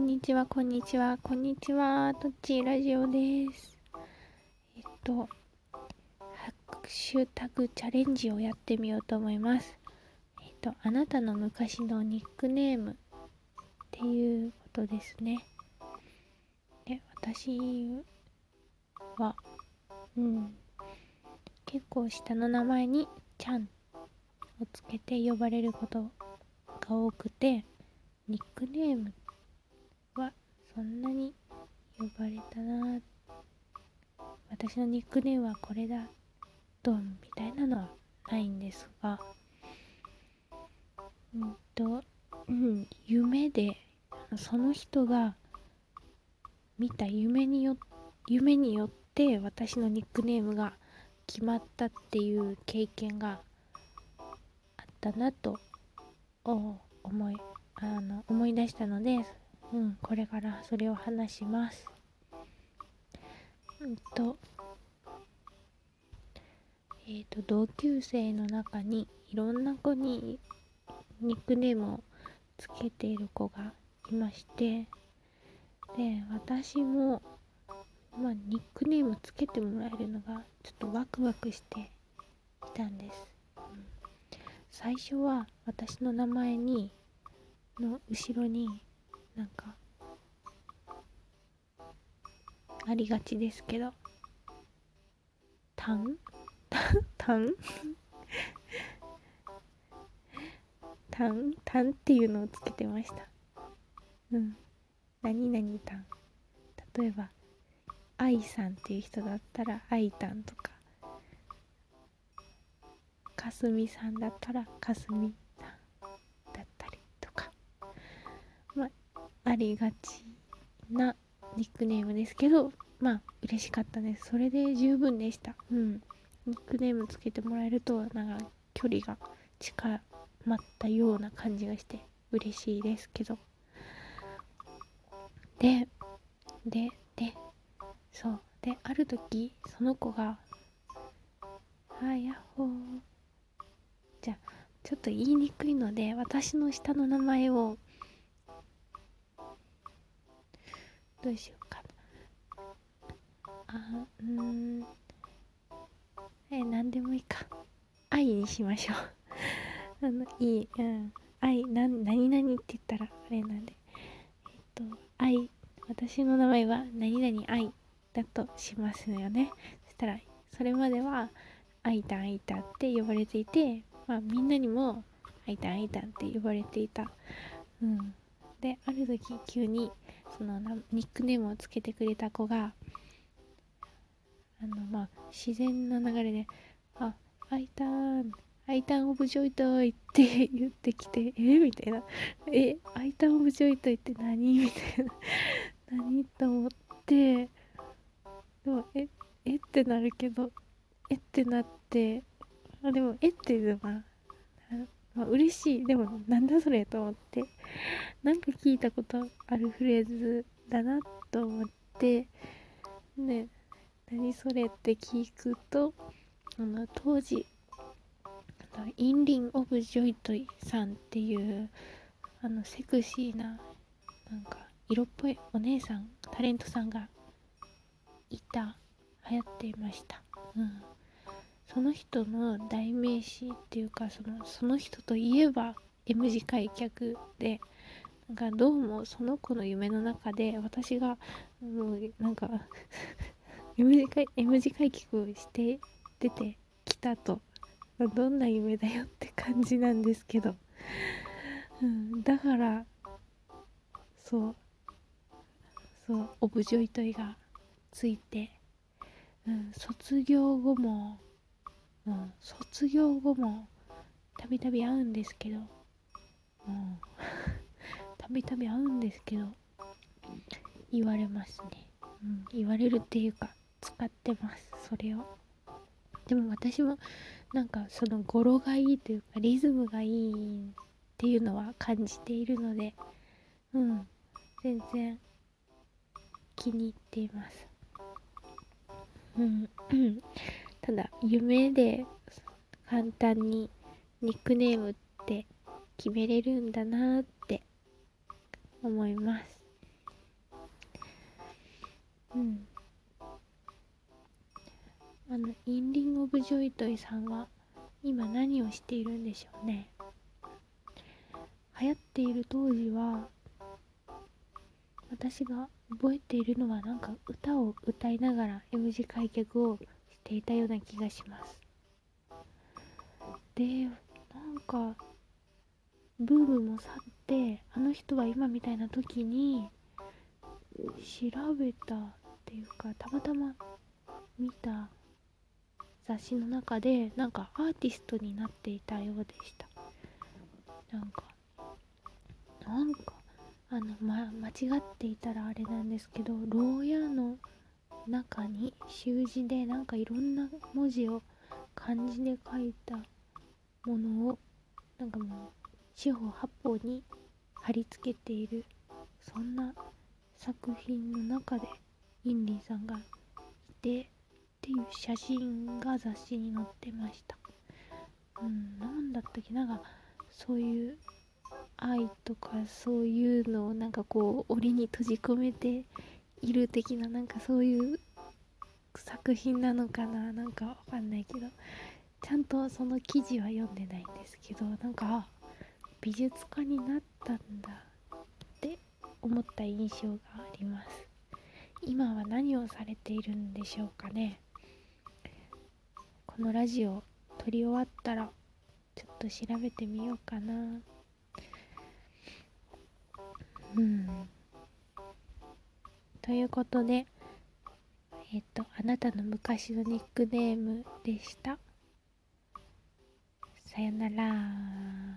んにちは、こんにちは、こんにちは、とっちラジオです。えっと、ハッシュタグチャレンジをやってみようと思います。えっと、あなたの昔のニックネームっていうことですね。で、私は、うん、結構下の名前にちゃんをつけて呼ばれることが多くて、ニックネームそんなに呼ばれたな私のニックネームはこれだドンみたいなのはないんですがうんと、うん、夢でその人が見た夢によ夢によって私のニックネームが決まったっていう経験があったなと思いあの思い出したので、うん、これからそれを話します。うんとえーと、同級生の中にいろんな子にニックネームをつけている子がいましてで私も、まあ、ニックネームつけてもらえるのがちょっとワクワクしていたんです、最初は私の名前にの後ろになんかありがちですけど「たん? 」「たん?」「たん?」「たん」っていうのをつけてましたうん何々たん例えば愛さんっていう人だったら愛たんとかかすみさんだったらかすみありがちなニックネームですけどまあ嬉しかったです。それで十分でした。うん。ニックネームつけてもらえるとなんか距離が近まったような感じがして嬉しいですけど。でででそう。である時その子が「あやっほー」じゃあちょっと言いにくいので私の下の名前をどうしようかな。あうん。え何でもいいか。愛にしましょう。あのいいうん。愛な何々って言ったらあれなんで。えっと愛。私の名前は何々愛だとしますよね。そしたらそれまでは愛たん愛たんって呼ばれていてまあみんなにも愛たん愛たんって呼ばれていた。うん。である時急にそのニックネームをつけてくれた子があのまあ自然な流れで「あアイターンアイターンオブジョイトイ」って 言ってきて「え？みたいな「え？アイターンオブジョイトイって何?」みたいな何？と思って。でもええってなるけどえってなって。あでもえっていうのはまあ、嬉しい。でもなんだそれと思って。なんか聞いたことあるフレーズだなと思ってね何それって聞くとあの当時インリン・オブ・ジョイトイさんっていうあのセクシーななんか色っぽいお姉さんタレントさんがいた流行っていました。うん。その人の代名詞っていうかそのその人といえば M 字開脚でなんかどうもその子の夢の中で私がもうなんか M 字開 M 字開脚をして出てきたと。どんな夢だよって感じなんですけど、うん、だからそう。そう。オブジョイトイがついて、うん、卒業後もうん、卒業後もたびたび会うんですけど、うん、びたび会うんですけど言われますね、うん、言われるっていうか使ってますそれを。でも私もなんかその語呂がいいというかリズムがいいっていうのは感じているのでうん全然気に入っています。うんただ夢で簡単にニックネームって決めれるんだなって思います。うん。あのインリン・オブ・ジョイトイさんは今何をしているんでしょうね。流行っている当時は私が覚えているのはなんか歌を歌いながら M 字開脚をしていたような気がします。でなんかブームも去ってあの人は今みたいな時に調べたっていうかたまたま見た雑誌の中でなんかアーティストになっていたようでした。なんかなんかあの、ま、間違っていたらあれなんですけど牢屋の中に習字でなんかいろんな文字を漢字で書いたものをなんかもう四方八方に貼り付けているそんな作品の中でインリンさんがいてっていう写真が雑誌に載ってました。うん何だったっけ？なんかそういう愛とかそういうのをなんかこう檻に閉じ込めている的ななんかそういう作品なのかな？なんかわかんないけど。ちゃんとその記事は読んでないんですけどなんか美術家になったんだって思った印象があります。今は何をされているんでしょうかね。このラジオ撮り終わったらちょっと調べてみようかな。うん。ということでえっとあなたの昔のニックネームでした。さよなら。